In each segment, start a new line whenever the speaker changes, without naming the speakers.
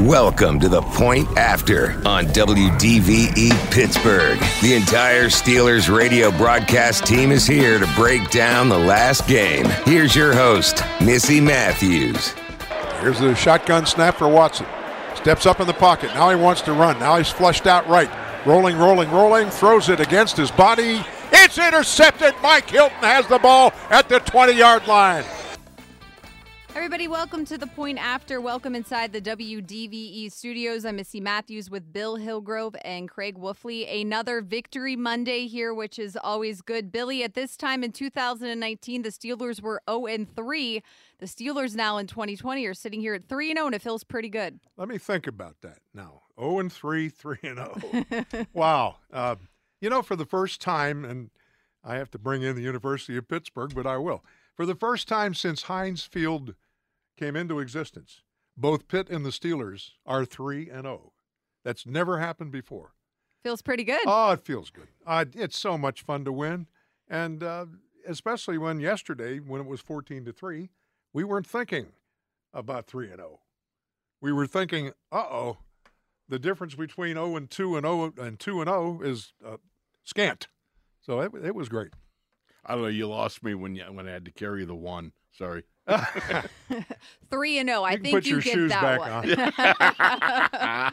Welcome to the point after on WDVE Pittsburgh. The entire Steelers radio broadcast team is here to break down the last game. Here's your host, Missy Matthews.
Here's the shotgun snap for Watson. Steps up in the pocket. Now he wants to run. Now he's flushed out right. Rolling, rolling, rolling. Throws it against his body. It's intercepted. Mike Hilton has the ball at the 20 yard line.
Everybody, welcome to the point after. Welcome inside the WDVE studios. I'm Missy Matthews with Bill Hillgrove and Craig Wolfley. Another Victory Monday here, which is always good. Billy, at this time in 2019, the Steelers were 0 and 3. The Steelers now in 2020 are sitting here at 3 and 0, and it feels pretty good.
Let me think about that now. 0 and 3, 3 and 0. wow. Uh, you know, for the first time, and I have to bring in the University of Pittsburgh, but I will. For the first time since Heinz Field came into existence, both Pitt and the Steelers are 3 and 0. That's never happened before.
Feels pretty good.
Oh, it feels good. Uh, it's so much fun to win, and uh, especially when yesterday, when it was 14 to 3, we weren't thinking about 3 and 0. We were thinking, "Uh-oh, the difference between 0 and 2 and 0 and 2 and 0 is uh, scant." So it, it was great.
I don't know. You lost me when you, when I had to carry the one. Sorry.
Three and zero. I
You
think
put
you
your
get
shoes
that one.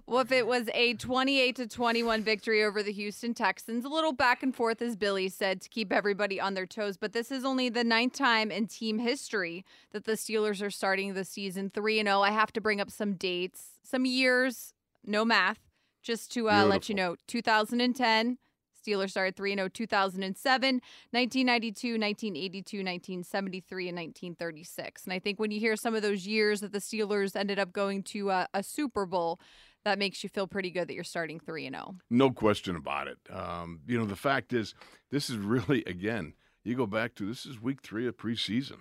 well, if it was a twenty-eight to twenty-one victory over the Houston Texans, a little back and forth, as Billy said, to keep everybody on their toes. But this is only the ninth time in team history that the Steelers are starting the season three and zero. I have to bring up some dates, some years, no math, just to uh, let you know. Two thousand and ten. Steelers started 3 0 2007, 1992, 1982, 1973, and 1936. And I think when you hear some of those years that the Steelers ended up going to uh, a Super Bowl, that makes you feel pretty good that you're starting 3 0.
No question about it. Um, you know, the fact is, this is really, again, you go back to this is week three of preseason.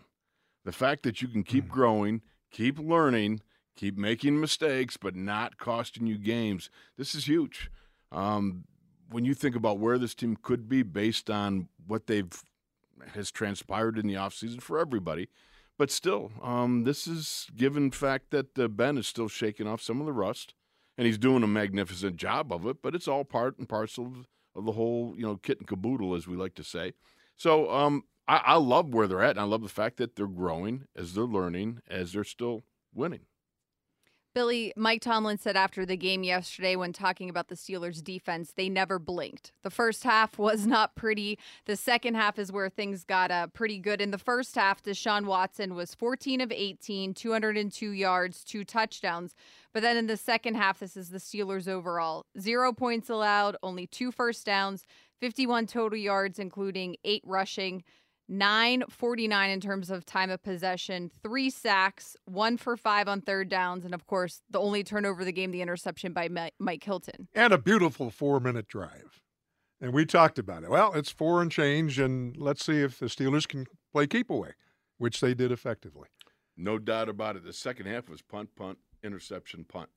The fact that you can keep growing, keep learning, keep making mistakes, but not costing you games, this is huge. Um, when you think about where this team could be based on what they've has transpired in the offseason for everybody, but still, um, this is given fact that uh, Ben is still shaking off some of the rust, and he's doing a magnificent job of it. But it's all part and parcel of, of the whole, you know, kit and caboodle, as we like to say. So um, I, I love where they're at, and I love the fact that they're growing as they're learning, as they're still winning.
Billy, Mike Tomlin said after the game yesterday when talking about the Steelers' defense, they never blinked. The first half was not pretty. The second half is where things got uh, pretty good. In the first half, Deshaun Watson was 14 of 18, 202 yards, two touchdowns. But then in the second half, this is the Steelers overall zero points allowed, only two first downs, 51 total yards, including eight rushing. 949 in terms of time of possession, three sacks, one for five on third downs, and of course, the only turnover of the game, the interception by Mike Hilton.
And a beautiful four minute drive. And we talked about it. Well, it's four and change, and let's see if the Steelers can play keep away, which they did effectively.
No doubt about it. The second half was punt, punt, interception, punt.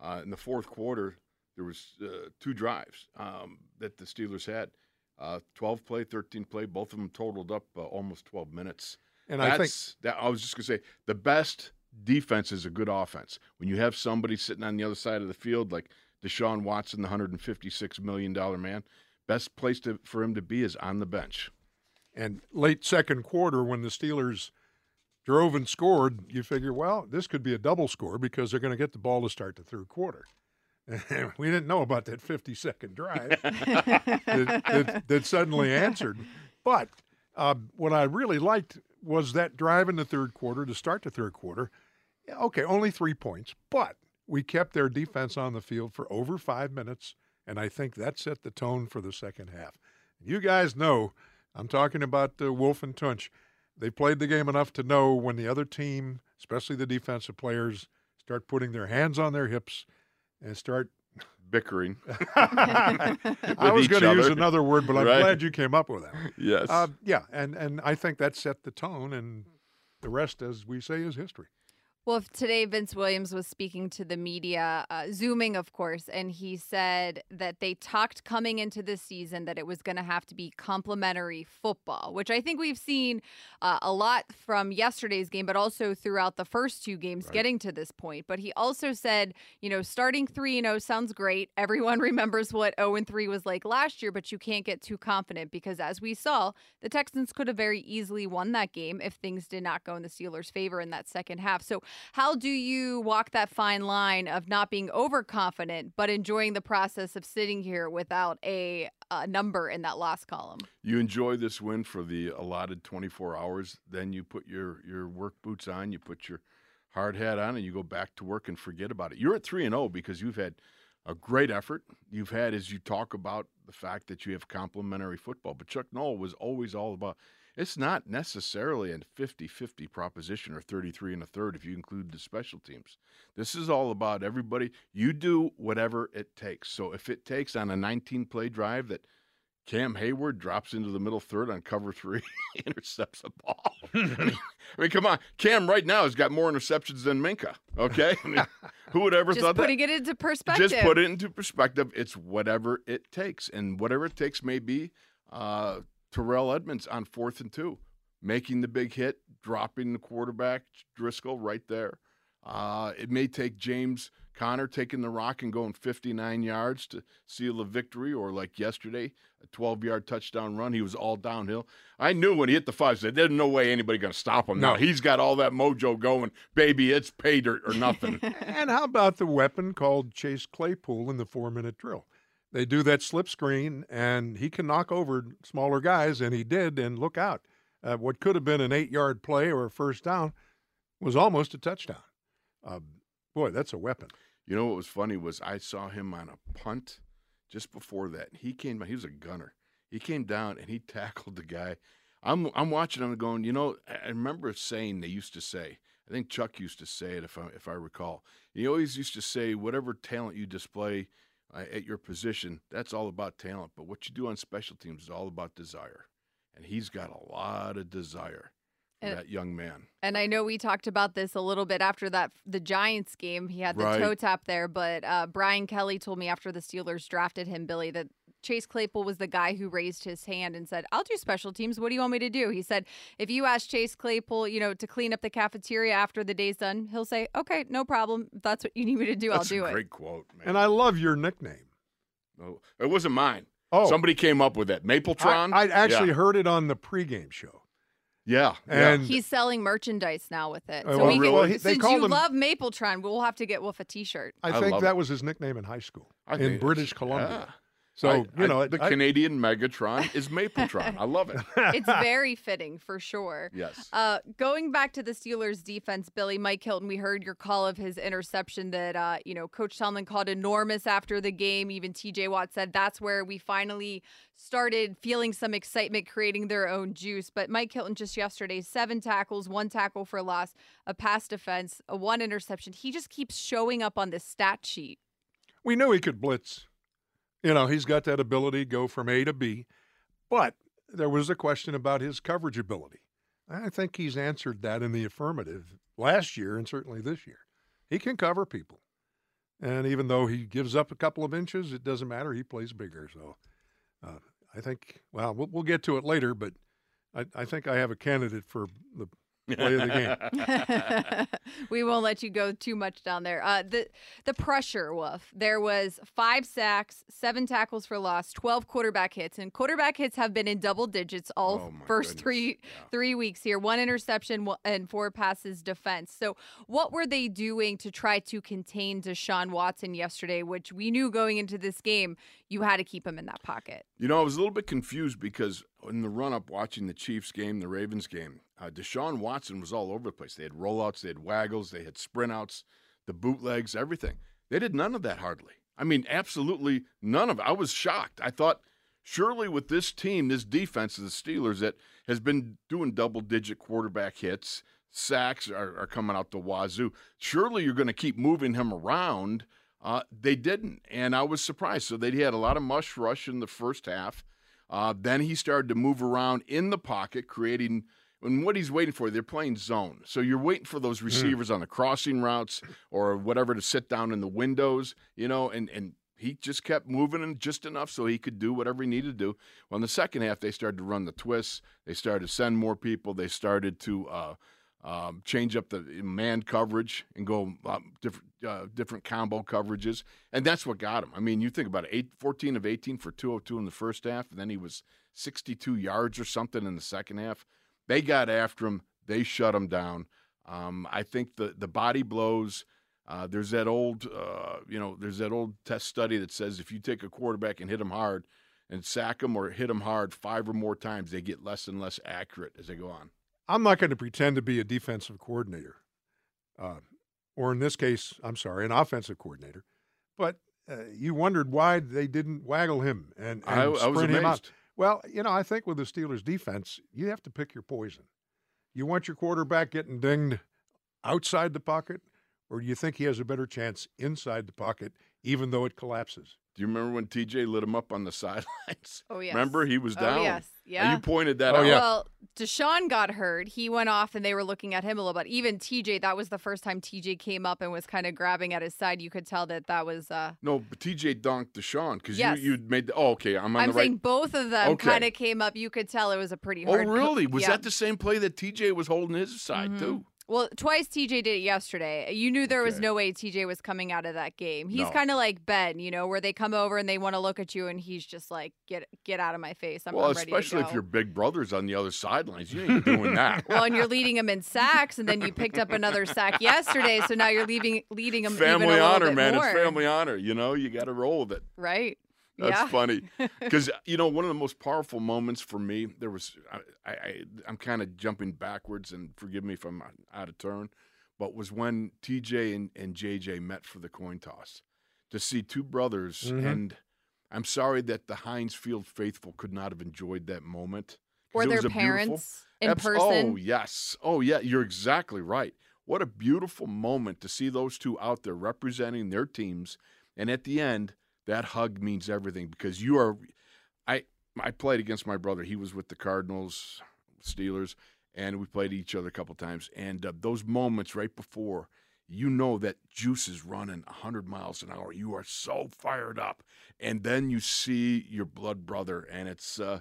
Uh, in the fourth quarter, there was uh, two drives um, that the Steelers had. Uh, 12 play, 13 play, both of them totaled up uh, almost 12 minutes.
And
That's,
I think
that I was just going to say the best defense is a good offense. When you have somebody sitting on the other side of the field like Deshaun Watson, the 156 million dollar man, best place to, for him to be is on the bench.
And late second quarter, when the Steelers drove and scored, you figure, well, this could be a double score because they're going to get the ball to start the third quarter. we didn't know about that 50 second drive that, that, that, suddenly answered. But uh, what I really liked was that drive in the third quarter to start the third quarter. Okay, only three points, but we kept their defense on the field for over five minutes, and I think that set the tone for the second half. You guys know I'm talking about uh, Wolf and Tunch. They played the game enough to know when the other team, especially the defensive players, start putting their hands on their hips and start
bickering.
I was going to use another word, but I'm
right?
glad you came up with that.
Yes.
Uh, yeah, and and I think that set the tone, and the rest, as we say, is history.
Well, today Vince Williams was speaking to the media, uh, zooming, of course, and he said that they talked coming into this season that it was going to have to be complementary football, which I think we've seen uh, a lot from yesterday's game, but also throughout the first two games right. getting to this point. But he also said, you know, starting 3 0 sounds great. Everyone remembers what 0 3 was like last year, but you can't get too confident because, as we saw, the Texans could have very easily won that game if things did not go in the Steelers' favor in that second half. So, how do you walk that fine line of not being overconfident but enjoying the process of sitting here without a, a number in that loss column?
You enjoy this win for the allotted 24 hours, then you put your your work boots on, you put your hard hat on, and you go back to work and forget about it. You're at three and zero because you've had a great effort. You've had, as you talk about the fact that you have complementary football, but Chuck Noll was always all about it's not necessarily a 50 50 proposition or 33 and a third if you include the special teams. This is all about everybody. You do whatever it takes. So if it takes on a 19 play drive that Cam Hayward drops into the middle third on cover three, intercepts a ball. I, mean, I mean, come on. Cam right now has got more interceptions than Minkah. Okay? I mean, who would ever thought that.
Just
thought
putting
that?
it into perspective.
Just put it into perspective. It's whatever it takes. And whatever it takes may be uh, Terrell Edmunds on fourth and two, making the big hit, dropping the quarterback, Driscoll right there. Uh, it may take James Conner taking the rock and going 59 yards to seal the victory, or like yesterday, a 12 yard touchdown run. He was all downhill. I knew when he hit the five, said, There's no way anybody going to stop him
No.
now. He's got all that mojo going. Baby, it's pay dirt or nothing.
And how about the weapon called Chase Claypool in the four minute drill? They do that slip screen, and he can knock over smaller guys, and he did. And look out. Uh, what could have been an eight yard play or a first down was almost a touchdown. Uh, boy, that's a weapon.
You know what was funny was I saw him on a punt just before that. He came he was a gunner. He came down and he tackled the guy. I'm I'm watching him going, you know, I remember saying they used to say. I think Chuck used to say it if I if I recall. He always used to say whatever talent you display uh, at your position, that's all about talent, but what you do on special teams is all about desire. And he's got a lot of desire for
And-
that young man.
And I know we talked about this a little bit after that the Giants game. He had the
Right.
toe tap there, but uh, Brian Kelly told me after the Steelers drafted him, Billy, that Chase Claypool was the guy who raised his hand and said, "I'll do special teams. What do you want me to do?" He said, "If you ask Chase Claypool, you know, to clean up the cafeteria after the day's done, he'll say, "Okay, no problem. If that's what you need me to do,
That's
I'll do
a
it."
great quote, man.
And I love your nickname.
Oh, it wasn't mine.
Oh,
Somebody came up with that. Mapletron.
I, I actually
Yeah.
heard it on the pregame show.
Yeah. yeah.
And
He's selling merchandise now with it.
Uh,
So
well,
we can,
really? They
since you
him-
love Mapletron, we'll have to get Wolf a T-shirt.
I
I
think that
it.
was his nickname in high school
I
in British
it's-
Columbia. So
I-
you
I-
know,
the
I-
Canadian Megatron is Mapletron. I love it.
it's very fitting for sure.
Yes.
Uh, going back to the Steelers defense, Billy, Mike Hilton, we heard your call of his interception that, uh, you know, Coach Tomlin called enormous after the game. Even TJ Watt said that's where we finally started feeling some excitement, creating their own juice. But Mike Hilton just yesterday, seven tackles, one tackle for loss, a pass defense, a one interception. He just keeps showing up on the stat sheet.
we knew he could blitz. You know, he's got that ability to go from A to B, but there was a question about his coverage ability. I think he's answered that in the affirmative last year and certainly this year. He can cover people. And even though he gives up a couple of inches, it doesn't matter. He plays bigger. So uh, I think, well, well, we'll get to it later, but I, I think I have a candidate for the play of the game.
we won't let you go too much down there. Uh, the the pressure, Wolf. There was five sacks, seven tackles for loss, twelve quarterback hits, and quarterback hits have been in double digits all
Oh,
first
goodness.
three
Yeah.
three weeks here. One interception and four passes defense. So, what were they doing to try to contain Deshaun Watson yesterday? Which we knew going into this game, you had to keep him in that pocket.
You know, I was a little bit confused because in the run up watching the Chiefs game, the Ravens game, uh, Deshaun Watson was all over the place. They had rollouts, they had waggles, they had sprint outs, the bootlegs, everything. They did none of that hardly. I mean, absolutely none of it. I was shocked. I thought, surely with this team, this defense of the Steelers that has been doing double digit quarterback hits, sacks are, are coming out the wazoo, surely you're going to keep moving him around. Uh, they didn't, and I was surprised. So they had a lot of mush rush in the first half. Uh, then he started to move around in the pocket, creating. And what he's waiting for, they're playing zone. So you're waiting for those receivers on the crossing routes or whatever to sit down in the windows, you know, and, and he just kept moving in just enough so he could do whatever he needed to do. Well, in the second half, they started to run the twists. They started to send more people. They started to uh, um, change up the man coverage and go um, different uh, different combo coverages, and that's what got him. I mean, you think about it: eight, 14 of 18 for 202 in the first half, and then he was 62 yards or something in the second half. They got after him. They shut him down. Um, I think the the body blows. Uh, there's that old, uh, you know, there's that old test study that says if you take a quarterback and hit him hard, and sack him or hit him hard five or more times, they get less and less accurate as they go on.
I'm not going to pretend to be a defensive coordinator, uh, or in this case, I'm sorry, an offensive coordinator. But uh, you wondered why they didn't waggle him and, and
I, I was
sprint him out. Well, you know, I think with the Steelers' defense, you have to pick your poison. You want your quarterback getting dinged outside the pocket, or do you think he has a better chance inside the pocket, even though it collapses?
Do you remember when TJ lit him up on the sidelines?
Oh yes.
Remember he was down.
Oh yes.
And
Yeah.
You pointed that
Oh,
out.
yeah.
Well, Deshaun got hurt. He went off and they were looking at him a little bit. Even TJ, that was the first time TJ came up and was kind of grabbing at his side. You could tell that that was. Uh,
No, but TJ dunked Deshaun because
Yes.
you you made the. Oh, okay. I'm on
I'm
the right.
saying both of them
Okay.
kind of came up. You could tell it was a pretty
oh,
hard. co-
really? Was
yeah.
that the same play that TJ was holding his side
Mhm.
too?
Well, twice TJ did it yesterday. You knew there was no way TJ was coming out of that game. He's
No.
kind of like Ben, you know, where they come over and they want to look at you, and he's just like, "Get get out of my face." I'm,
well, especially if your big brother's on the other sidelines, you ain't doing that.
Well, and you're leading him in sacks, and then you picked up another sack yesterday, so now you're leaving leading him even a
family honor, man.
more.
It's family honor. You know, you got to roll with it.
right?
That's
yeah.
funny because you know one of the most powerful moments for me. There was I, I, I I'm kind of jumping backwards, and forgive me if I'm out of turn, but was when TJ and, and JJ met for the coin toss to see two brothers,
Mhm.
and I'm sorry that the Heinz Field faithful could not have enjoyed that moment.
Or their
was a beautiful-
parents in
Abs-
person.
Oh yes. Oh yeah. You're exactly right. What a beautiful moment to see those two out there representing their teams, and at the end, that hug means everything because you are. I I played against my brother. He was with the Cardinals, Steelers, and we played each other a couple times. And uh, those moments right before. You know that juice is running 100 miles an hour. You are so fired up, and then you see your blood brother, and it's uh,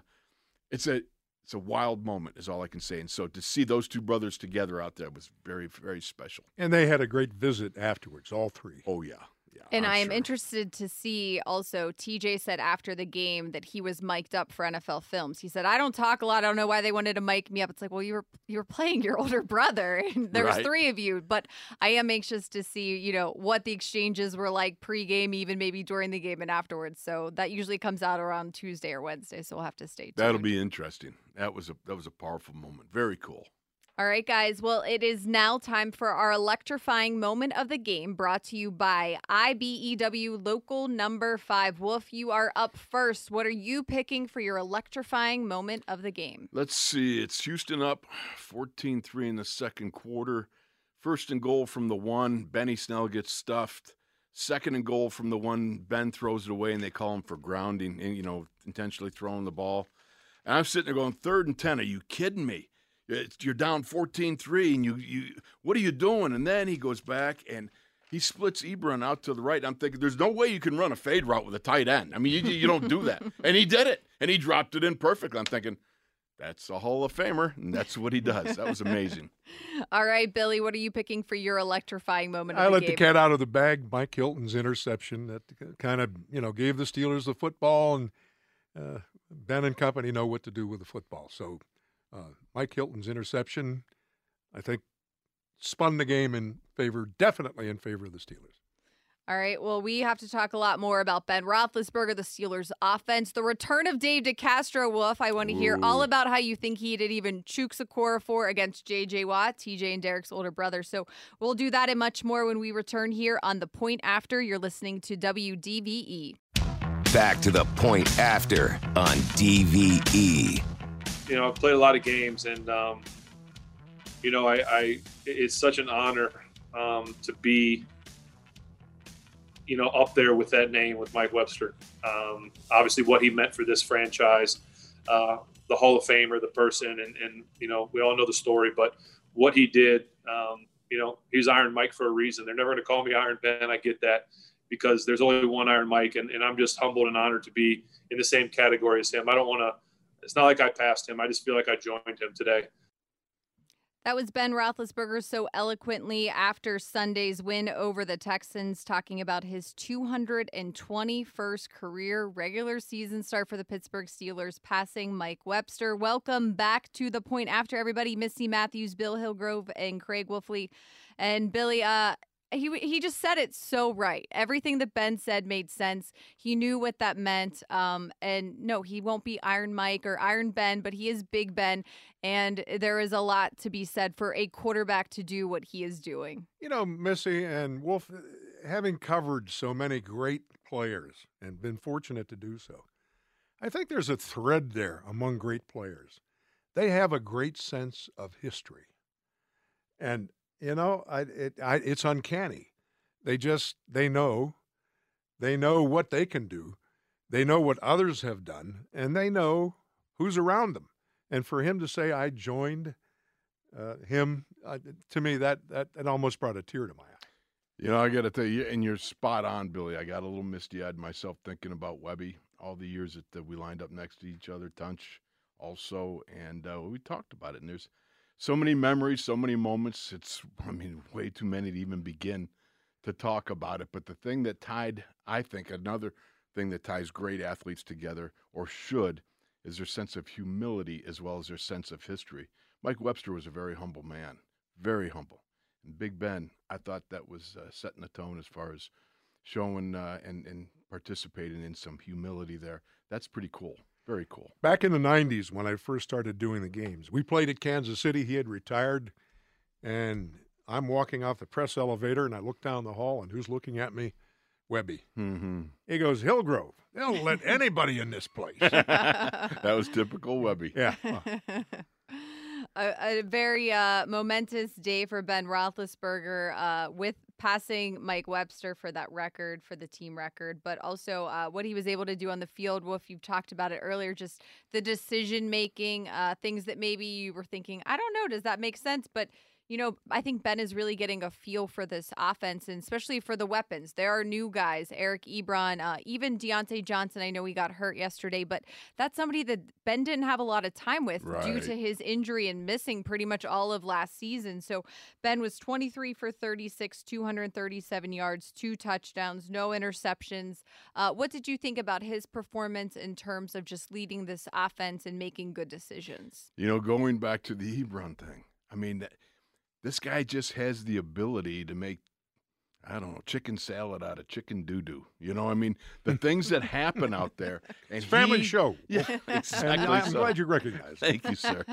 it's a it's a wild moment is all I can say. And so to see those two brothers together out there was very, very special.
And they had a great visit afterwards, all three.
Oh yeah. Yeah,
And
I'm
I am
sure.
interested to see also, TJ said after the game that he was mic'd up for NFL films. He said, I don't talk a lot. I don't know why they wanted to mic me up. It's like, well, you were you were playing your older brother. And there was three of you. But I am anxious to see, you know, what the exchanges were like pregame, even maybe during the game and afterwards. So that usually comes out around Tuesday or Wednesday. So we'll have to stay tuned.
That'll be interesting. That was a that was a powerful moment. Very cool.
All right, guys. Well, it is now time for our electrifying moment of the game brought to you by IBEW Local Number 5. Wolf, you are up first. What are you picking for your electrifying moment of the game?
Let's see. It's Houston up 14-3 in the second quarter. First and goal from the one. Benny Snell gets stuffed. Second and goal from the one. Ben throws it away, and they call him for grounding, and you know, intentionally throwing the ball. And I'm sitting there going, third and ten. Are you kidding me? It's, you're down 14-3, and you you what are you doing? And then he goes back and he splits Ebron out to the right. I'm thinking, there's no way you can run a fade route with a tight end. I mean, you, you don't do that. and he did it, and he dropped it in perfectly. I'm thinking, that's a Hall of Famer, and that's what he does. That was amazing.
All right, Billy, what are you picking for your electrifying moment of
I
the
let
game?
the cat out of the bag. Mike Hilton's interception that kind of you know gave the Steelers the football, and uh, Ben and company know what to do with the football. So uh, Mike Hilton's interception, I think, spun the game in favor, definitely in favor of the Steelers.
All right. Well, we have to talk a lot more about Ben Roethlisberger, the Steelers' offense, the return of Dave DeCastro. Wolf, I want to hear all about how you think he did even Chukwuma for against J.J. Watt, TJ and Derek's older brother. So we'll do that and much more when we return here on the Point After. You're listening to WDVE.
Back to the point after on E. DVE.
You know, I've played a lot of games, and um, you know, I, I it's such an honor um, to be, you know, up there with that name with Mike Webster. Um, obviously, what he meant for this franchise, uh, the Hall of Famer, the person, and, and you know, we all know the story, but what he did, um, you know, he's Iron Mike for a reason. They're never going to call me Iron Ben. I get that because there's only one Iron Mike, and, and I'm just humbled and honored to be in the same category as him. I don't want to it's not like I passed him. I just feel like I joined him today.
That was Ben Roethlisberger so eloquently after Sunday's win over the Texans, talking about his 221st career regular season start for the Pittsburgh Steelers, passing Mike Webster. Welcome back to the point after everybody. Missy Matthews, Bill Hillgrove, and Craig Wolfley. And Billy, uh, he he just said it so right. Everything that Ben said made sense. He knew what that meant. Um, and no, he won't be Iron Mike or Iron Ben, but he is Big Ben. And there is a lot to be said for a quarterback to do what he is doing.
You know, Missy and Wolf, uh, having covered so many great players and been fortunate to do so, I think there's a thread there among great players. They have a great sense of history. And, you know, I, it, I, it's uncanny. They just, they know, they know what they can do. They know what others have done, and they know who's around them. And for him to say, I joined uh, him, uh, to me, that, that, that almost brought a tear to my eye.
You know, I got to tell you, and you're spot on, Billy. I got a little misty eyed myself thinking about Webby, all the years that, that we lined up next to each other, Tunch also, and uh, we talked about it. And there's so many memories, so many moments. It's, I mean, way too many to even begin to talk about it. But the thing that tied, I think, another thing that ties great athletes together, or should, is their sense of humility as well as their sense of history. Mike Webster was a very humble man, very humble. And Big Ben, I thought that was uh, setting the tone as far as showing uh, and, and participating in some humility there. That's pretty cool. Very cool.
Back in the 90s, when I first started doing the games, we played at Kansas City. He had retired, and I'm walking off the press elevator, and I look down the hall, and who's looking at me? Webby.
Mm-hmm.
He goes, Hillgrove. They don't let anybody in this place.
that was typical Webby.
Yeah.
A, a very uh, momentous day for Ben Roethlisberger uh, with passing Mike Webster for that record, for the team record, but also uh, what he was able to do on the field. Wolf, you've talked about it earlier, just the decision making, uh, things that maybe you were thinking, I don't know, does that make sense? But you know, I think Ben is really getting a feel for this offense and especially for the weapons. There are new guys, Eric Ebron, uh, even Diontae Johnson. I know he got hurt yesterday, but that's somebody that Ben didn't have a lot of time with right. due to his injury and missing pretty much all of last season. So Ben was 23 for 36, 237 yards, two touchdowns, no interceptions. Uh, what did you think about his performance in terms of just leading this offense and making good decisions?
You know, going back to the Ebron thing, I mean, this guy just has the ability to make I don't know, chicken salad out of chicken doo doo. You know, what I mean, the things that happen out there.
And it's family
he,
show.
Yeah, exactly.
I'm
so.
glad you recognize.
Thank you, sir.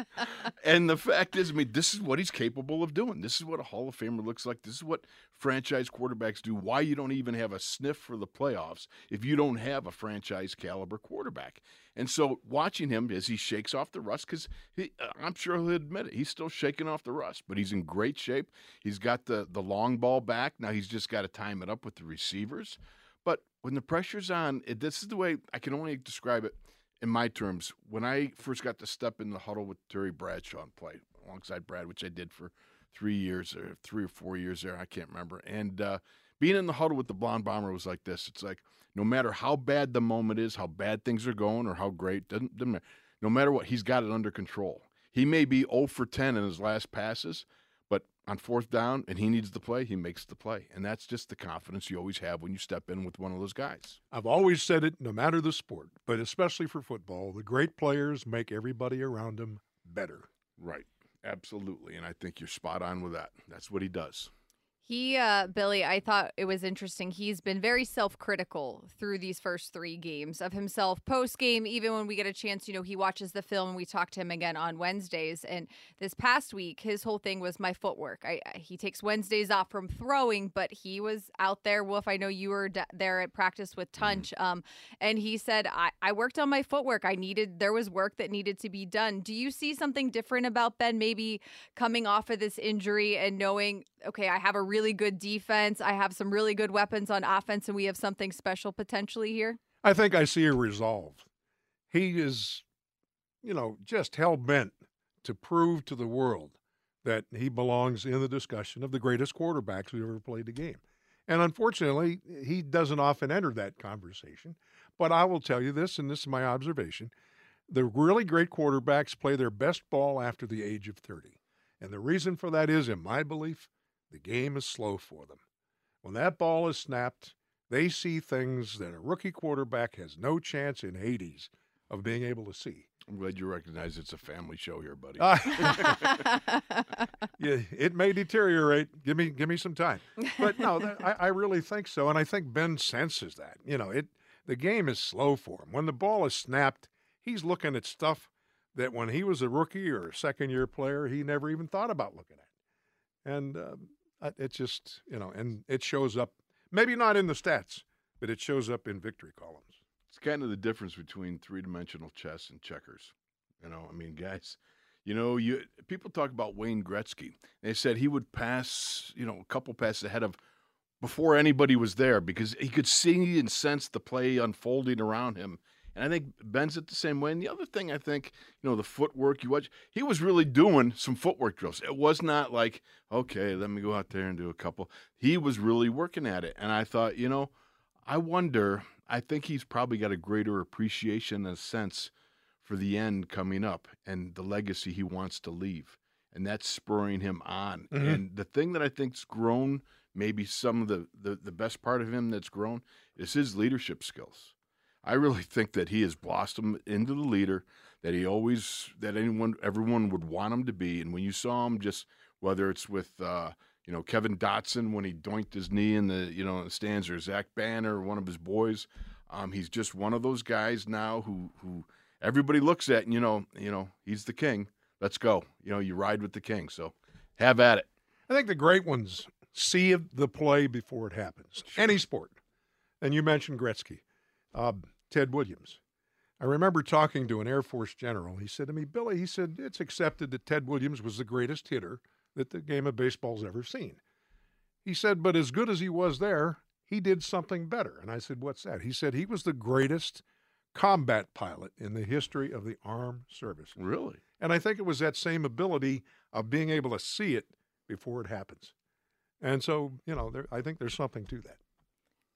and the fact is, I mean, this is what he's capable of doing. This is what a Hall of Famer looks like. This is what franchise quarterbacks do. Why you don't even have a sniff for the playoffs if you don't have a franchise caliber quarterback. And so watching him as he shakes off the rust, because uh, I'm sure he'll admit it, he's still shaking off the rust, but he's in great shape. He's got the the long ball back. Now he's just got to time it up with the receivers. But when the pressure's on, it, this is the way I can only describe it in my terms. When I first got to step in the huddle with Terry Bradshaw and play alongside Brad, which I did for three years or three or four years there, I can't remember. And uh, being in the huddle with the blonde bomber was like this. It's like no matter how bad the moment is, how bad things are going, or how great, doesn't, doesn't matter. No matter what, he's got it under control. He may be 0 for 10 in his last passes, but on fourth down and he needs the play, he makes the play. And that's just the confidence you always have when you step in with one of those guys.
I've always said it, no matter the sport, but especially for football, the great players make everybody around them better.
Right. Absolutely. And I think you're spot on with that. That's what he does.
He, uh, Billy, I thought it was interesting. He's been very self critical through these first three games of himself post game. Even when we get a chance, you know, he watches the film and we talk to him again on Wednesdays. And this past week, his whole thing was my footwork. I, he takes Wednesdays off from throwing, but he was out there. Wolf, I know you were d- there at practice with mm-hmm. Tunch. Um, and he said, I, I worked on my footwork. I needed, there was work that needed to be done. Do you see something different about Ben maybe coming off of this injury and knowing, okay, I have a really good defense. I have some really good weapons on offense, and we have something special potentially here?
I think I see a resolve. He is, you know, just hell bent to prove to the world that he belongs in the discussion of the greatest quarterbacks who ever played the game. And unfortunately, he doesn't often enter that conversation. But I will tell you this, and this is my observation the really great quarterbacks play their best ball after the age of 30. And the reason for that is, in my belief, the game is slow for them. When that ball is snapped, they see things that a rookie quarterback has no chance in Hades of being able to see.
I'm glad you recognize it's a family show here, buddy.
Uh, yeah, it may deteriorate. Give me, give me some time. But no, that, I, I really think so, and I think Ben senses that. You know, it. The game is slow for him. When the ball is snapped, he's looking at stuff that when he was a rookie or a second year player, he never even thought about looking at. And um, Uh, it just, you know, and it shows up, maybe not in the stats, but it shows up in victory columns.
It's kind of the difference between three dimensional chess and checkers. You know, I mean, guys, you know, you people talk about Wayne Gretzky. They said he would pass, you know, a couple passes ahead of before anybody was there because he could see and sense the play unfolding around him and I think Ben's it the same way. And the other thing I think, you know, the footwork you watch, he was really doing some footwork drills. It was not like, okay, let me go out there and do a couple. He was really working at it. And I thought, you know, I wonder, I think he's probably got a greater appreciation and sense for the end coming up and the legacy he wants to leave. And that's spurring him on. Mm-hmm. And the thing that I think's grown, maybe some of the, the, the best part of him that's grown, is his leadership skills I really think that he has blossomed into the leader that he always that anyone everyone would want him to be. And when you saw him, just whether it's with uh, you know Kevin Dotson when he doinked his knee in the you know the stands, or Zach Banner, one of his boys, um, he's just one of those guys now who who everybody looks at and you know you know he's the king. Let's go. You know you ride with the king. So have at it.
I think the great ones see the play before it happens. Any sport. And you mentioned Gretzky. Uh, Ted Williams. I remember talking to an Air Force general. He said to me, Billy, he said, it's accepted that Ted Williams was the greatest hitter that the game of baseball's ever seen. He said, but as good as he was there, he did something better. And I said, what's that? He said he was the greatest combat pilot in the history of the armed service.
Really?
And I think it was that same ability of being able to see it before it happens. And so, you know, there, I think there's something to that.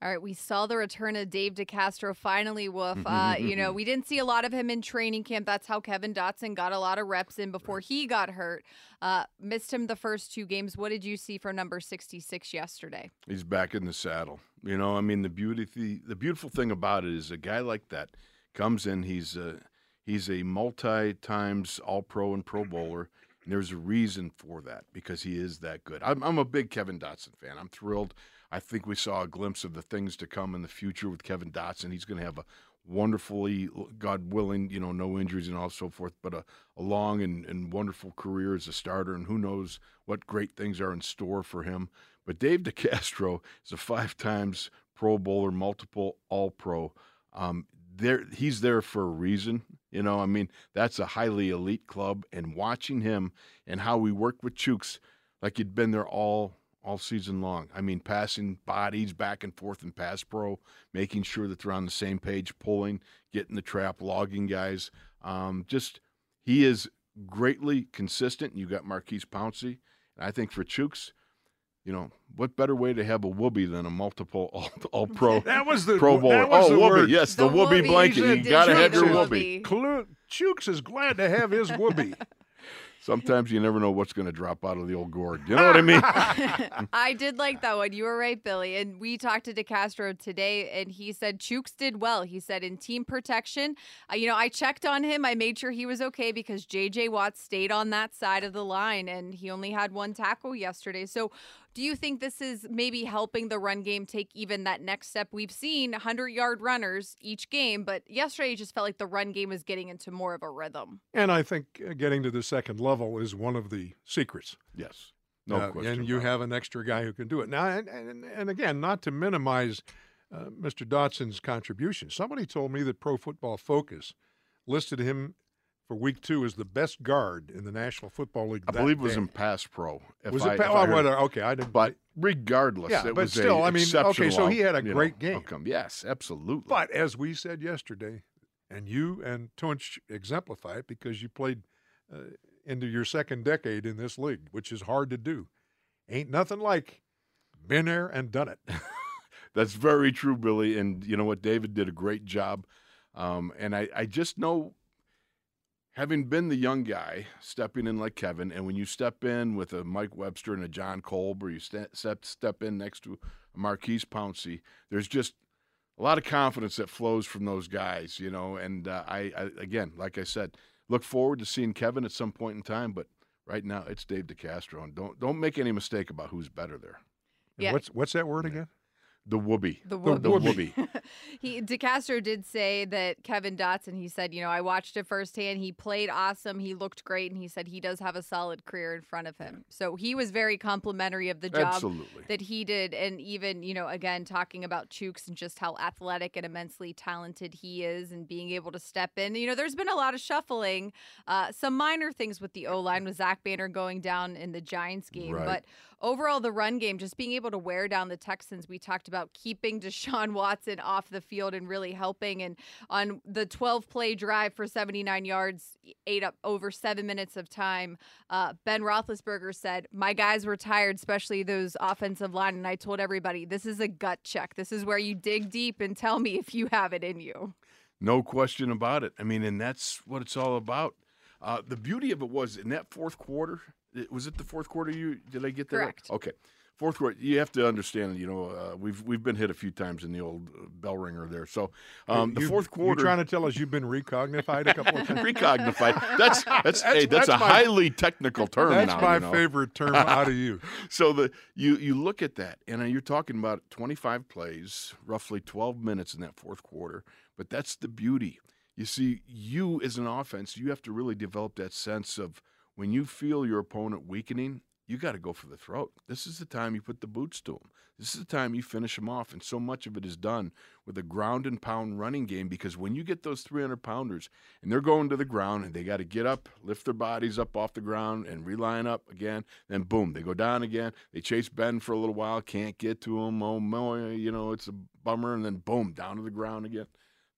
All right, we saw the return of Dave DeCastro finally, Wolf. Uh, you know, we didn't see a lot of him in training camp. That's how Kevin Dotson got a lot of reps in before he got hurt. Uh, missed him the first two games. What did you see for number 66 yesterday?
He's back in the saddle. You know, I mean, the beauty, the, the beautiful thing about it is a guy like that comes in. He's a, he's a multi times All Pro and Pro Bowler. And there's a reason for that because he is that good. I'm, I'm a big Kevin Dotson fan. I'm thrilled I think we saw a glimpse of the things to come in the future with Kevin Dotson. He's going to have a wonderfully, God willing, you know, no injuries and all so forth, but a, a long and, and wonderful career as a starter. And who knows what great things are in store for him. But Dave DeCastro is a five times Pro Bowler, multiple All Pro. Um, there, he's there for a reason. You know, I mean, that's a highly elite club. And watching him and how we worked with Chooks, like he'd been there all all season long. I mean, passing bodies back and forth in pass pro, making sure that they're on the same page, pulling, getting the trap, logging guys. Um, just he is greatly consistent. You got Maurkice Pouncey. And I think for Chooks, you know, what better way to have a whoopee than a multiple all, all pro
that was the
Pro Bowl?
oh,
whoopee,
word.
yes,
The
the, whoopee
whoopee.
blanket. You got to have your whoopee.
Clu- Chooks is glad to have his whoopee.
Sometimes you never know what's going to drop out of the old gourd. You know what I mean?
I did like that one. You were right, Billy. And we talked to DeCastro today, and he said Chooks did well. He said in team protection, uh, you know, I checked on him. I made sure he was okay because J.J. Watt stayed on that side of the line, and he only had one tackle yesterday. So, do you think this is maybe helping the run game take even that next step? We've seen 100 yard runners each game, but yesterday it just felt like the run game was getting into more of a rhythm.
And I think uh, getting to the second level is one of the secrets.
yes. No
Uh,
question.
And you have an extra guy who can do it. Now, and, and, and again, not to minimize uh, Mr. Dotson's contribution. Somebody told me that Pro Football Focus listed him for week two as the best guard in the National Football League.
I believe it was
day.
in pass pro. If
Was
I,
it? Pa-
if
oh,
I heard-
okay, I didn't.
But regardless,
Yeah,
it
but
was
still, I mean, okay, so he had a great
know,
game.
outcome. Yes, absolutely.
But as we said yesterday, and you and Tunch exemplify it because you played uh, into your second decade in this league, which is hard to do. Ain't nothing like been there and done it.
That's very true, Billy. And you know what? David did a great job. Um, and I, I just know, having been the young guy stepping in like Kevin, and when you step in with a Mike Webster and a Jon Kolb, or you step, step, in next to a Maurkice Pouncey, there's just a lot of confidence that flows from those guys, you know. And uh, I, I, again, like I said, look forward to seeing Kevin at some point in time, but right now it's Dave DeCastro. And don't, don't make any mistake about who's better there.
Yeah.
What's what's that word again?
The whoopee.
The
The
whoopee.
whoopee.
he DeCastro did say that Kevin Dotson. He said, you know, I watched it firsthand. He played awesome. He looked great, and he said he does have a solid career in front of him. So he was very complimentary of the job
Absolutely.
that he did, and even you know, again, talking about Chooks and just how athletic and immensely talented he is, and being able to step in. You know, there's been a lot of shuffling, uh, some minor things with the O line with Zach Banner going down in the Giants game,
Right.
but overall the run game just being able to wear down the texans we talked about keeping deshaun watson off the field and really helping and on the 12 play drive for 79 yards ate up over seven minutes of time uh, ben roethlisberger said my guys were tired especially those offensive line and i told everybody this is a gut check this is where you dig deep and tell me if you have it in you
No question about it. I mean, and that's what it's all about. Uh, the beauty of it was in that fourth quarter. Was it the fourth quarter? You did I get that? right?
Correct.
Okay. Fourth quarter. You have to understand. You know, uh, we've we've been hit a few times in the old uh, bell ringer there. So um, the
You-
fourth quarter.
you're trying to tell us you've been recognified a couple of times?
Recognified. That's that's, hey, that's,
that's
a
my-
highly technical term
That's
now.
my
you know?
favorite term out of you.
so the you you look at that and uh, you're talking about 25 plays roughly 12 minutes in that fourth quarter but that's the beauty you see you as an offense you have to really develop that sense of when you feel your opponent weakening you got to go for the throat this is the time you put the boots to them this is the time you finish them off and so much of it is done with a ground and pound running game because when you get those 300 pounders and they're going to the ground and they got to get up, lift their bodies up off the ground and reline up again. Then boom, they go down again. They chase Ben for a little while, can't get to him. Oh, you know, it's a bummer. And then boom, down to the ground again.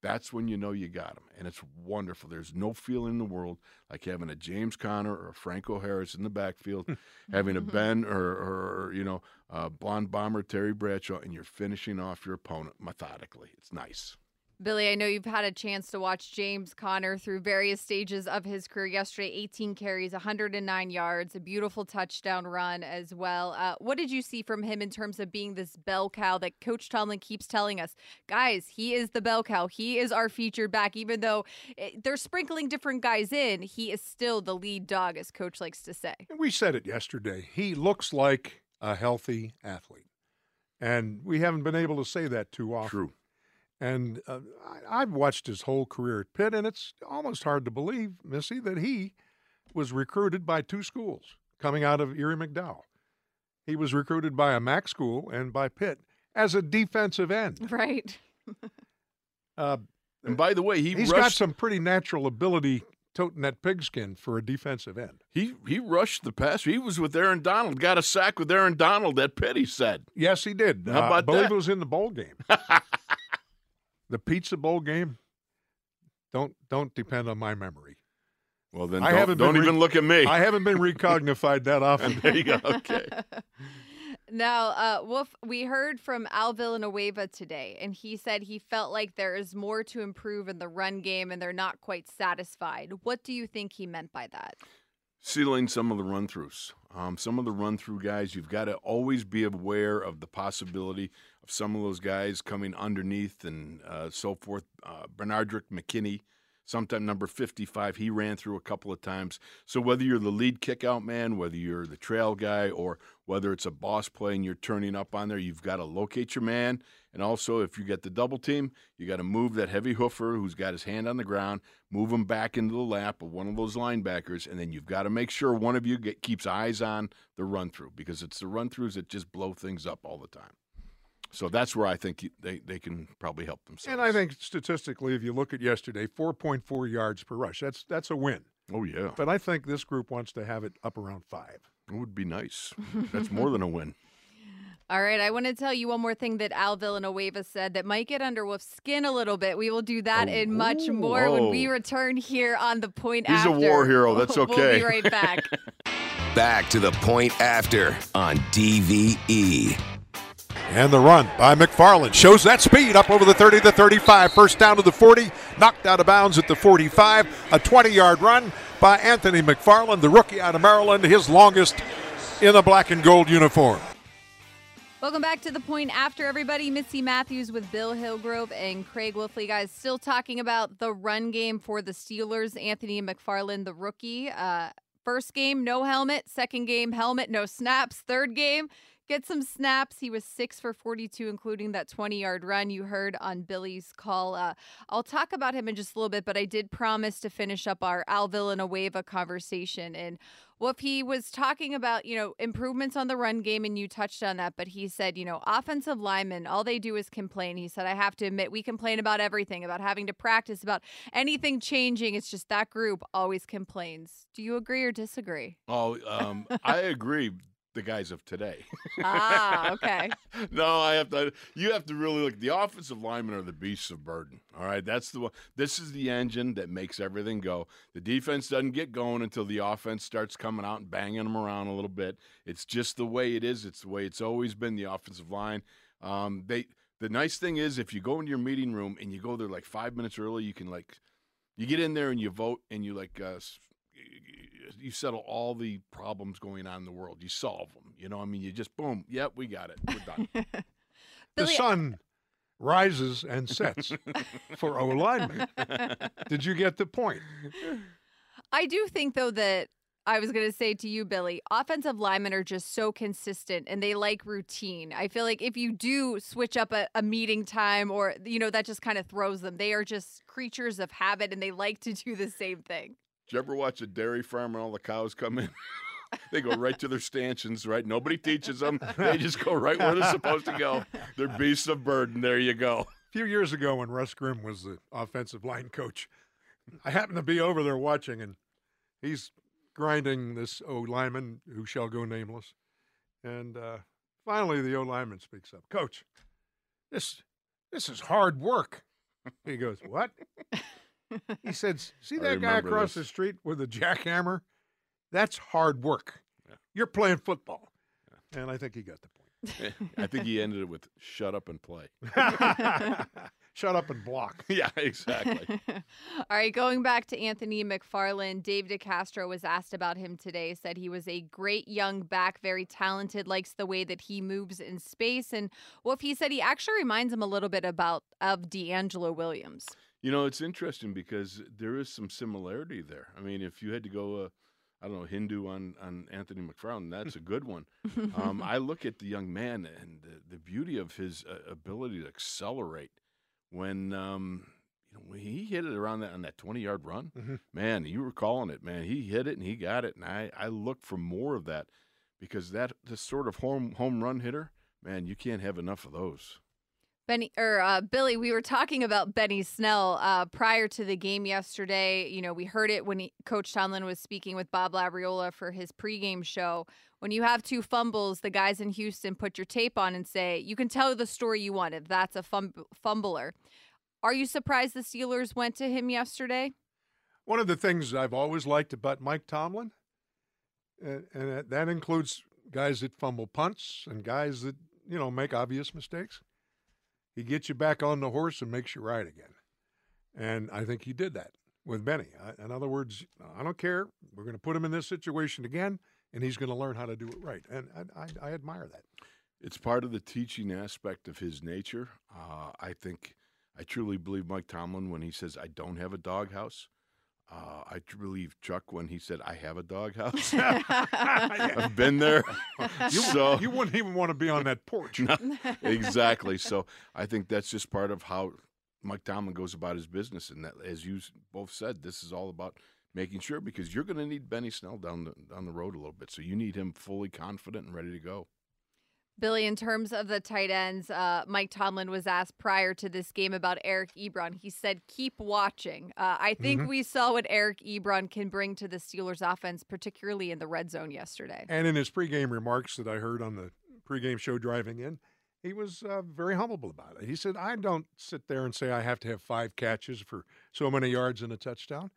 That's when you know you got them. And it's wonderful. There's no feeling in the world like having a James Conner or a Franco Harris in the backfield, having a Ben or, or you know, a blonde bomber Terry Bradshaw, and you're finishing off your opponent methodically. It's nice.
Billy, I know you've had a chance to watch James Conner through various stages of his career. Yesterday, 18 carries, 109 yards, a beautiful touchdown run as well. Uh, what did you see from him in terms of being this bell cow that Coach Tomlin keeps telling us? Guys, he is the bell cow. He is our featured back. Even though eh, they're sprinkling different guys in, he is still the lead dog, as Coach likes to say.
We said it yesterday. He looks like a healthy athlete. And we haven't been able to say that too often.
True.
And uh, I, I've watched his whole career at Pitt, and it's almost hard to believe, Missy, that he was recruited by two schools coming out of Erie McDowell. He was recruited by a MAC school and by Pitt as a defensive end.
Right.
Uh,
And by the way, he
he's
rushed,
got some pretty natural ability toting that pigskin for a defensive end.
he he rushed the pass. He was with Aaron Donald, got a sack with Aaron Donald at Pitt, he said.
Yes, he did.
How
Uh, I believe
that?
it was in the bowl game. the Pizza Bowl game. Don't don't depend on my memory.
Well, then
I
don't,
haven't
don't
re-
even look at me.
I haven't been recognified that often.
there you go. Okay.
Now, uh, Wolf, we heard from Al Villanueva today, and he said he felt like there is more to improve in the run game and they're not quite satisfied. What do you think he meant by that?
Sealing some of the run throughs. Um, some of the run through guys, you've got to always be aware of the possibility of some of those guys coming underneath and uh, so forth. Uh, Benardrick McKinney, sometime number 55, he ran through a couple of times. So whether you're the lead kickout man, whether you're the trail guy, or whether it's a boss play and you're turning up on there, you've got to locate your man. And also, if you get the double team, you got to move that heavy hoofer who's got his hand on the ground, move him back into the lap of one of those linebackers, and then you've got to make sure one of you get, keeps eyes on the run through because it's the run throughs that just blow things up all the time. So that's where I think they, they can probably help themselves.
and I think statistically, if you look at yesterday, 4.4 yards per rush. That's that's a win.
oh yeah,
But I think this group wants to have it up around five.
it would be nice. That's more than a win.
All right, I want to tell you one more thing that Al Villanueva said that might get under Wolf's skin a little bit. We will do that
Oh,
and much
ooh,
more when we
oh.
return here on the point after.
He's a war hero, that's okay.
We'll be right back.
Back to the point after on DVE.
And the run by McFarland shows that speed up over the 30 to 35. First down to the 40, knocked out of bounds at the 45. A 20 yard run by Anthony McFarland, the rookie out of Maryland, his longest in the black and gold uniform.
Welcome back to the point after everybody. Missy Matthews with Bill Hillgrove and Craig Wolfley. Guys, still talking about the run game for the Steelers. Anthony McFarland, the rookie. Uh, first game, no helmet. Second game, helmet, no snaps. Third game, get some snaps. He was six for 42, including that 20 yard run you heard on Billy's call. Uh, I'll talk about him in just a little bit, but I did promise to finish up our Al Villanueva conversation. And well, he was talking about, you know, improvements on the run game, and you touched on that, but he said, you know, offensive linemen, all they do is complain. He said, I have to admit, we complain about everything, about having to practice, about anything changing. It's just that group always complains. Do you agree or disagree?
Oh, um, I agree. The guys of today.
Ah, okay.
no, I have to. You have to really look. The offensive linemen are the beasts of burden. All right, that's the one. This is the engine that makes everything go. The defense doesn't get going until the offense starts coming out and banging them around a little bit. It's just the way it is. It's the way it's always been. The offensive line. Um, they. The nice thing is, if you go into your meeting room and you go there like five minutes early, you can like, you get in there and you vote and you like, uh, you settle all the problems going on in the world. You solve them. You know, I mean, you just boom. Yep, we got it. We're done.
The sun rises and sets for O linemen. Did you get the point?
I do think though that I was going to say to you, Billy, offensive linemen are just so consistent and they like routine. I feel like if you do switch up a, a meeting time or, you know, that just kind of throws them. They are just creatures of habit and they like to do the same thing.
Did you ever watch a dairy farm and all the cows come in? they go right to their stanchions, right? Nobody teaches them. They just go right where they're supposed to go. They're beasts of burden. There you go.
A few years ago, when Russ Grimm was the offensive line coach, I happened to be over there watching, and he's grinding this O lineman who shall go nameless. And uh, finally, the O lineman speaks up, Coach, this this is hard work. He goes, What? He said, See that guy across
this.
the street with a jackhammer? That's hard work.
Yeah.
You're playing football. And I think he got the point.
I think he ended it with "shut up and play."
Shut up and block.
yeah, exactly.
All right, going back to Anthony McFarland, Dave DeCastro was asked about him today. Said he was a great young back, very talented, likes the way that he moves in space. And Wolf, he said he actually reminds him a little bit about of DeAngelo Williams.
You know, it's interesting because there is some similarity there. I mean, if you had to go, uh, I don't know, Hindu on, on Anthony McFarland, that's a good one. um, I look at the young man and the, the beauty of his uh, ability to accelerate when um, you know when he hit it around that on that twenty yard run.
Mhm.
Man, you were calling it, man. He hit it and he got it, and I I look for more of that because that this sort of home home run hitter, man, you can't have enough of those.
Benny or uh, Billy, we were talking about Benny Snell uh, prior to the game yesterday. You know, we heard it when he, Coach Tomlin was speaking with Bob Labriola for his pregame show. When you have two fumbles, the guys in Houston put your tape on and say, "You can tell the story you want if that's a fum- fumbler." Are you surprised the Steelers went to him yesterday?
One of the things I've always liked about Mike Tomlin, and, that includes guys that fumble punts and guys that, you know, make obvious mistakes. He gets you back on the horse and makes you ride again. And I think he did that with Benny. In other words, I don't care. We're going to put him in this situation again, and he's going to learn how to do it right. And I, I, I admire that.
It's part of the teaching aspect of his nature. Uh, I think, I truly believe Mike Tomlin when he says, I don't have a doghouse. Uh, I believe Chuck when he said, I have a doghouse. I've been there.
You,
so,
you wouldn't even want to be on that porch.
exactly. So I think that's just part of how Mike Tomlin goes about his business. And that, as you both said, this is all about making sure because you're going to need Benny Snell down the, down the road a little bit. So you need him fully confident and ready to go.
Billy, in terms of the tight ends, uh, Mike Tomlin was asked prior to this game about Eric Ebron. He said, "Keep watching." Uh, I think
Mhm.
we saw what Eric Ebron can bring to the Steelers' offense, particularly in the red zone yesterday.
And in his pregame remarks that I heard on the pregame show driving in, he was uh, very humble about it. He said, I don't sit there and say I have to have five catches for so many yards and a touchdown.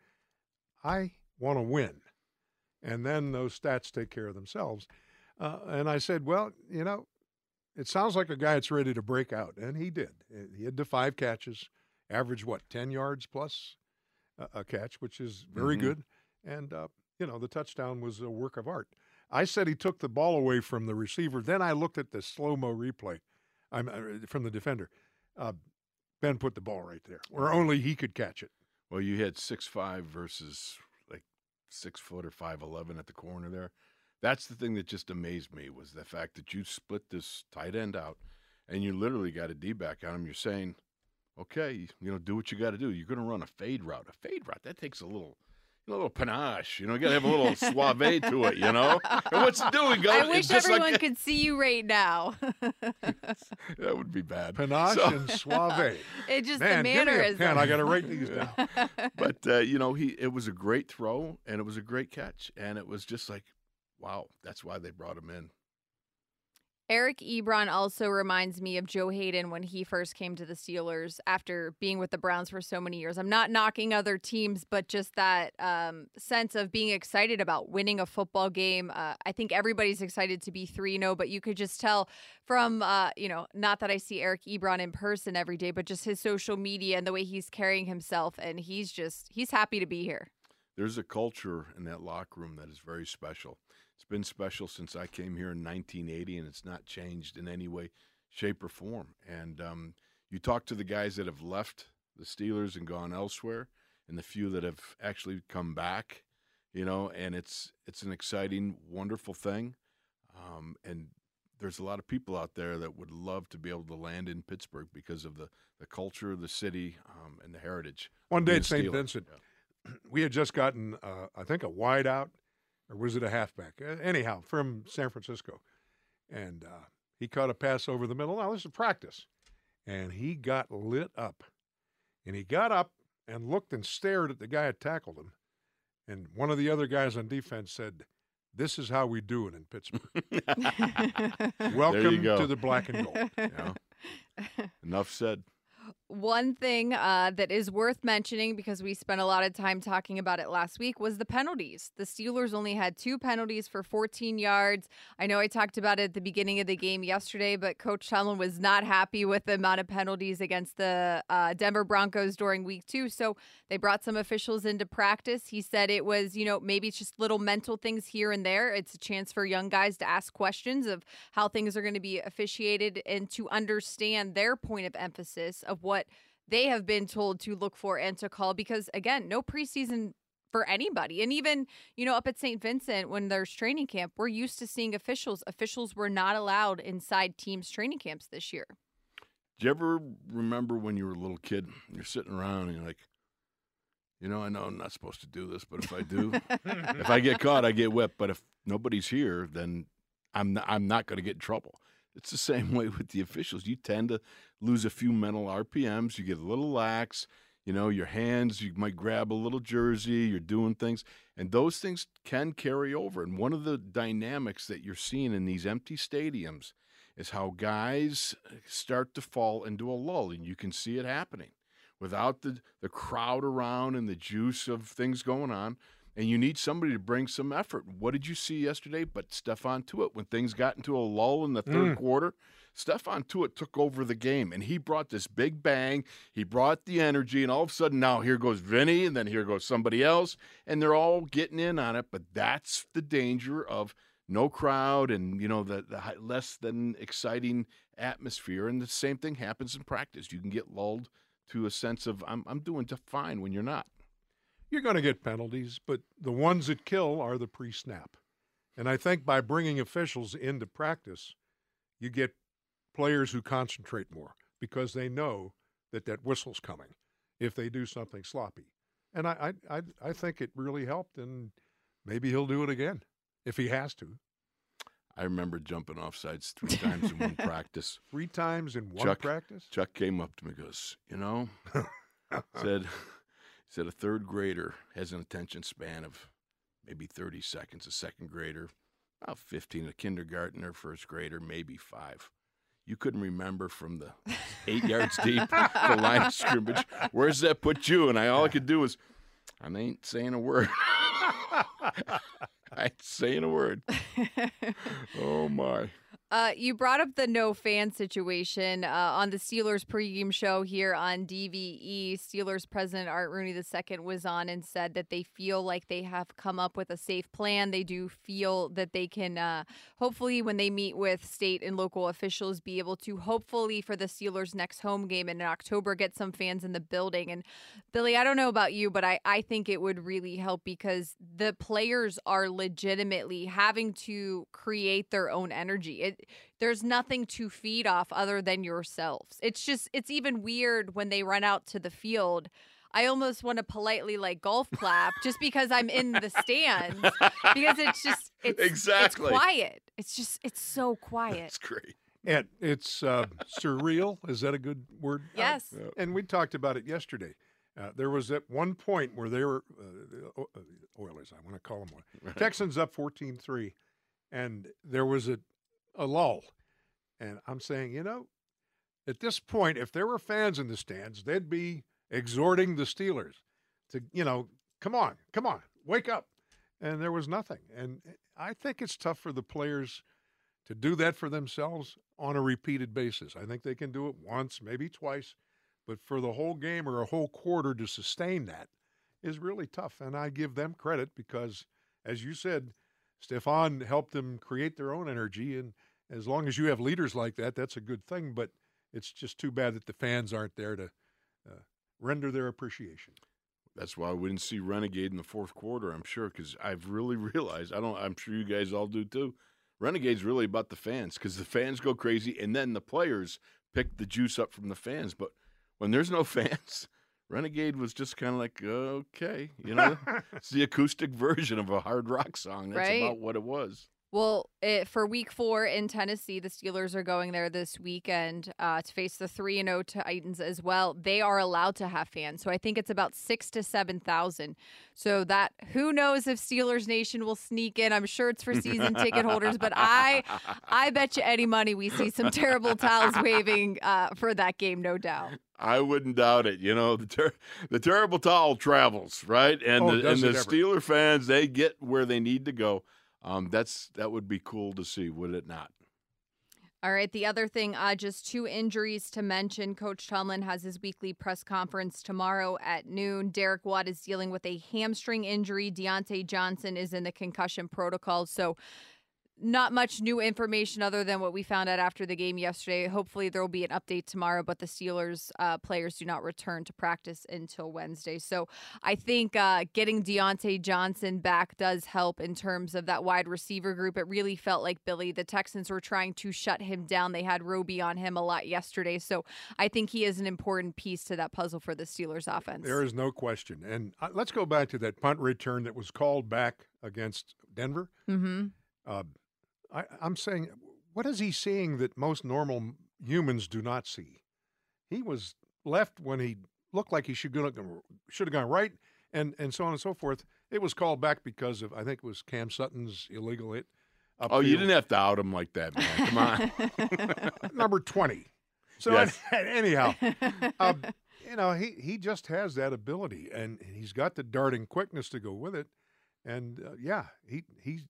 I want to win. And then those stats take care of themselves. Uh, and I said, Well, you know, it sounds like a guy that's ready to break out. And he did. He had the five catches, average what, 10 yards plus a, catch, which is very
Mhm.
good. And, uh, you know, the touchdown was a work of art. I said he took the ball away from the receiver. Then I looked at the slow mo replay I'm, uh, from the defender. Uh, ben put the ball right there, where only he could catch it.
Well, you had six five versus like six foot or five eleven at the corner there. That's the thing that just amazed me was the fact that you split this tight end out, and you literally got a D back on him. You're saying, okay, you know, do what you got to do. You're going to run a fade route. A fade route that takes a little. A little panache, you know. You got to have a little suave to it, you know. And what's it doing? Go,
I wish
just like
everyone
that.
could see you right now.
that would be bad.
Panache
So-
and suave.
it just
Man,
the
give me a
mannerism.
pen. I got to write these down.
but uh, you know, he it was a great throw and it was a great catch, and it was just like, wow, that's why they brought him in.
Eric Ebron also reminds me of Joe Haden when he first came to the Steelers after being with the Browns for so many years. I'm not knocking other teams, but just that um, sense of being excited about winning a football game. Uh, I think everybody's excited to be 3 0, but you could just tell from, uh, you know, not that I see Eric Ebron in person every day, but just his social media and the way he's carrying himself. And he's just, he's happy to be here.
There's a culture in that locker room that is very special. It's been special since I came here in 1980, and it's not changed in any way, shape, or form. And um, you talk to the guys that have left the Steelers and gone elsewhere, and the few that have actually come back, you know, and it's it's an exciting, wonderful thing. Um, and there's a lot of people out there that would love to be able to land in Pittsburgh because of the, the culture of the city um, and the heritage.
One day at St. Vincent,
Yeah.
We had just gotten, uh, I think, a wideout, or was it a halfback? Uh, anyhow, from San Francisco. And uh, he caught a pass over the middle. Now, this is practice. And he got lit up. And he got up and looked and stared at the guy that tackled him. And one of the other guys on defense said, This is how we do it in Pittsburgh. Welcome to the black and gold.
You know? Enough said.
One thing uh, that is worth mentioning because we spent a lot of time talking about it last week was the penalties. The Steelers only had two penalties for 14 yards. I know I talked about it at the beginning of the game yesterday, but Coach Tomlin was not happy with the amount of penalties against the uh, Denver Broncos during week two. So they brought some officials into practice. He said it was, you know, maybe it's just little mental things here and there. It's a chance for young guys to ask questions of how things are going to be officiated and to understand their point of emphasis of what they have been told to look for and to call because again no preseason for anybody and even you know up at st vincent when there's training camp we're used to seeing officials officials were not allowed inside teams training camps this year
Do you ever remember when you were a little kid? You're sitting around and you're like, you know, I know I'm not supposed to do this, but if I do, if I get caught, I get whipped. But if nobody's here, then I'm not, I'm not going to get in trouble. It's the same way with the officials. You tend to lose a few mental RPMs. You get a little lax. You know, your hands, you might grab a little jersey. You're doing things, and those things can carry over. And one of the dynamics that you're seeing in these empty stadiums is how guys uh, start to fall into a lull, and you can see it happening without the, the crowd around and the juice of things going on. And you need somebody to bring some effort. What did you see yesterday? But Stephon Tuitt, when things got into a lull in the third mm. quarter, Stephon Tuitt took over the game and he brought this big bang. He brought the energy, and all of a sudden now here goes Vinny, and then here goes somebody else, and they're all getting in on it. But that's the danger of no crowd and you know the, the less than exciting atmosphere. And the same thing happens in practice. You can get lulled to a sense of I'm I'm doing fine when you're not.
You're going to get penalties, but the ones that kill are the pre snap. And I think by bringing officials into practice, you get players who concentrate more because they know that that whistle's coming if they do something sloppy. And I, I, I, I think it really helped, and maybe he'll do it again if he has to.
I remember jumping off sides three times in one practice.
Three times in one
Chuck,
practice?
Chuck came up to me and goes, you know, said said a third grader has an attention span of maybe 30 seconds, a second grader about 15, a kindergartner, first grader, maybe five. You couldn't remember from the eight yards deep, the line of scrimmage. Where's that put you? And I all I could do was, I ain't saying a word. I ain't saying a word. Oh my.
Uh, you brought up the no fan situation uh, on the Steelers pregame show here on DVE. Steelers president Art Rooney II was on and said that they feel like they have come up with a safe plan. They do feel that they can, uh, hopefully, when they meet with state and local officials, be able to hopefully for the Steelers' next home game in October get some fans in the building. And Billy, I don't know about you, but I, I think it would really help because the players are legitimately having to create their own energy. It, there's nothing to feed off other than yourselves. It's just, it's even weird when they run out to the field. I almost want to politely like golf clap just because I'm in the stands because it's just, it's,
Exactly.
it's quiet. It's just, it's so quiet.
It's great.
And it's uh, surreal. Is that a good word?
Yes.
And we talked about it yesterday. Uh, there was at one point where they were, uh, the O- uh, the Oilers, I want to call them one. Texans up 14 3, and there was a, a lull. And I'm saying, you know, at this point, if there were fans in the stands, they'd be exhorting the Steelers to, you know, come on, come on, wake up. And there was nothing. And eh, I think it's tough for the players to do that for themselves on a repeated basis. I think they can do it once, maybe twice, but for the whole game or a whole quarter to sustain that is really tough. And I give them credit because, as you said, Stephon helped them create their own energy. And as long as you have leaders like that, that's a good thing. But it's just too bad that the fans aren't there to uh, render their appreciation.
That's why we didn't see Renegade in the fourth quarter. I'm sure because I've really realized. I don't. I'm sure you guys all do too. Renegade's really about the fans because the fans go crazy, and then the players pick the juice up from the fans. But when there's no fans, Renegade was just kind of like, okay, you know, it's the acoustic version of a hard rock song. That's
Right.
about what it was.
Well, it, for week four in Tennessee, the Steelers are going there this weekend uh, to face the 3 and 0 Titans as well. They are allowed to have fans. So I think it's about six to 7,000. So that, who knows if Steelers Nation will sneak in? I'm sure it's for season ticket holders, but I I bet you any money we see some terrible towels waving uh, for that game, no doubt.
I wouldn't doubt it. You know, the ter- the terrible towel travels, right? And
Oh,
the,
does
and the. Steeler fans, they get where they need to go. Um, that's that would be cool to see, would it not?
All right. The other thing, uh, just two injuries to mention. Coach Tomlin has his weekly press conference tomorrow at noon. Derek Watt is dealing with a hamstring injury. Diontae Johnson is in the concussion protocol. So, not much new information other than what we found out after the game yesterday. Hopefully, there will be an update tomorrow, but the Steelers uh, players do not return to practice until Wednesday. So I think uh, getting Diontae Johnson back does help in terms of that wide receiver group. It really felt like Billy, the Texans were trying to shut him down. They had Roby on him a lot yesterday. So I think he is an important piece to that puzzle for the Steelers offense.
There is no question. And uh, let's go back to that punt return that was called back against Denver.
mm-hmm.
Uh, I, I'm saying, what is he seeing that most normal humans do not see? He was left when he looked like he should go, should have gone right, and and so on and so forth. It was called back because of I think it was Cam Sutton's illegal hit.
Oh, you didn't have to out him like that, man. Come on.
number twenty. So
Yes.
anyhow, um, you know he he just has that ability, and he's got the darting quickness to go with it. And uh, yeah, he he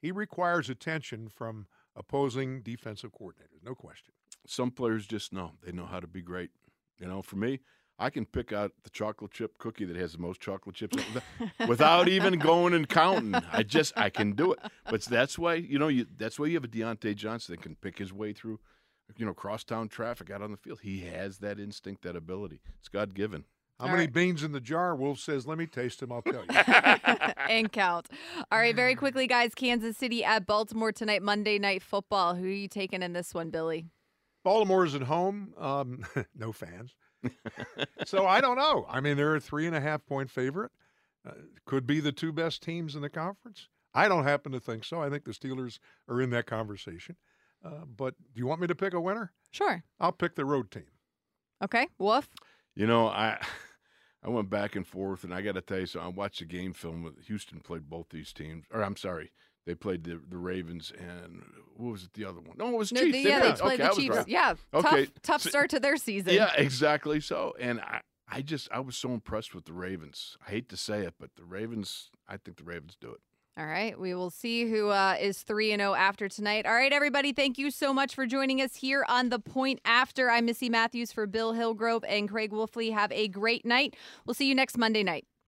he requires attention from opposing defensive coordinators, no question.
Some players just know they know how to be great. You know, for me, I can pick out the chocolate chip cookie that has the most chocolate chips without- without even going and counting. I just I can do it. But that's why you know you that's why you have a Diontae Johnson that can pick his way through, you know, crosstown traffic out on the field. He has that instinct, that ability. It's God given.
How
All
many
right.
beans in the jar? Wolf says, "Let me taste them. I'll tell you."
and count. All right, very quickly, guys. Kansas City at Baltimore tonight, Monday Night Football. Who are you taking in this one, Billy?
Baltimore's at home. Um, no fans. so I don't know. I mean, they're a three and a half point favorite. Uh, could be the two best teams in the conference. I don't happen to think so. I think the Steelers are in that conversation. Uh, but do you want me to pick a winner?
Sure.
I'll pick the road team.
Okay, Wolf.
You know, I I went back and forth, and I got to tell you, so I watched the game film. With Houston played both these teams, or I'm sorry, they played the the Ravens, and what was it? The other one? No, it was
No,
Chiefs.
the- yeah, they
played- okay,
the Chiefs.
right.
Yeah,
Okay,
tough, tough start to their season.
Yeah, exactly. So, and I, I just, I was so impressed with the Ravens. I hate to say it, but the Ravens, I think the Ravens do it.
All right, we will see who uh, is 3 and 0 after tonight. All right, everybody, thank you so much for joining us here on The Point After. I'm Missy Matthews for Bill Hillgrove and Craig Wolfley. Have a great night. We'll see you next Monday night.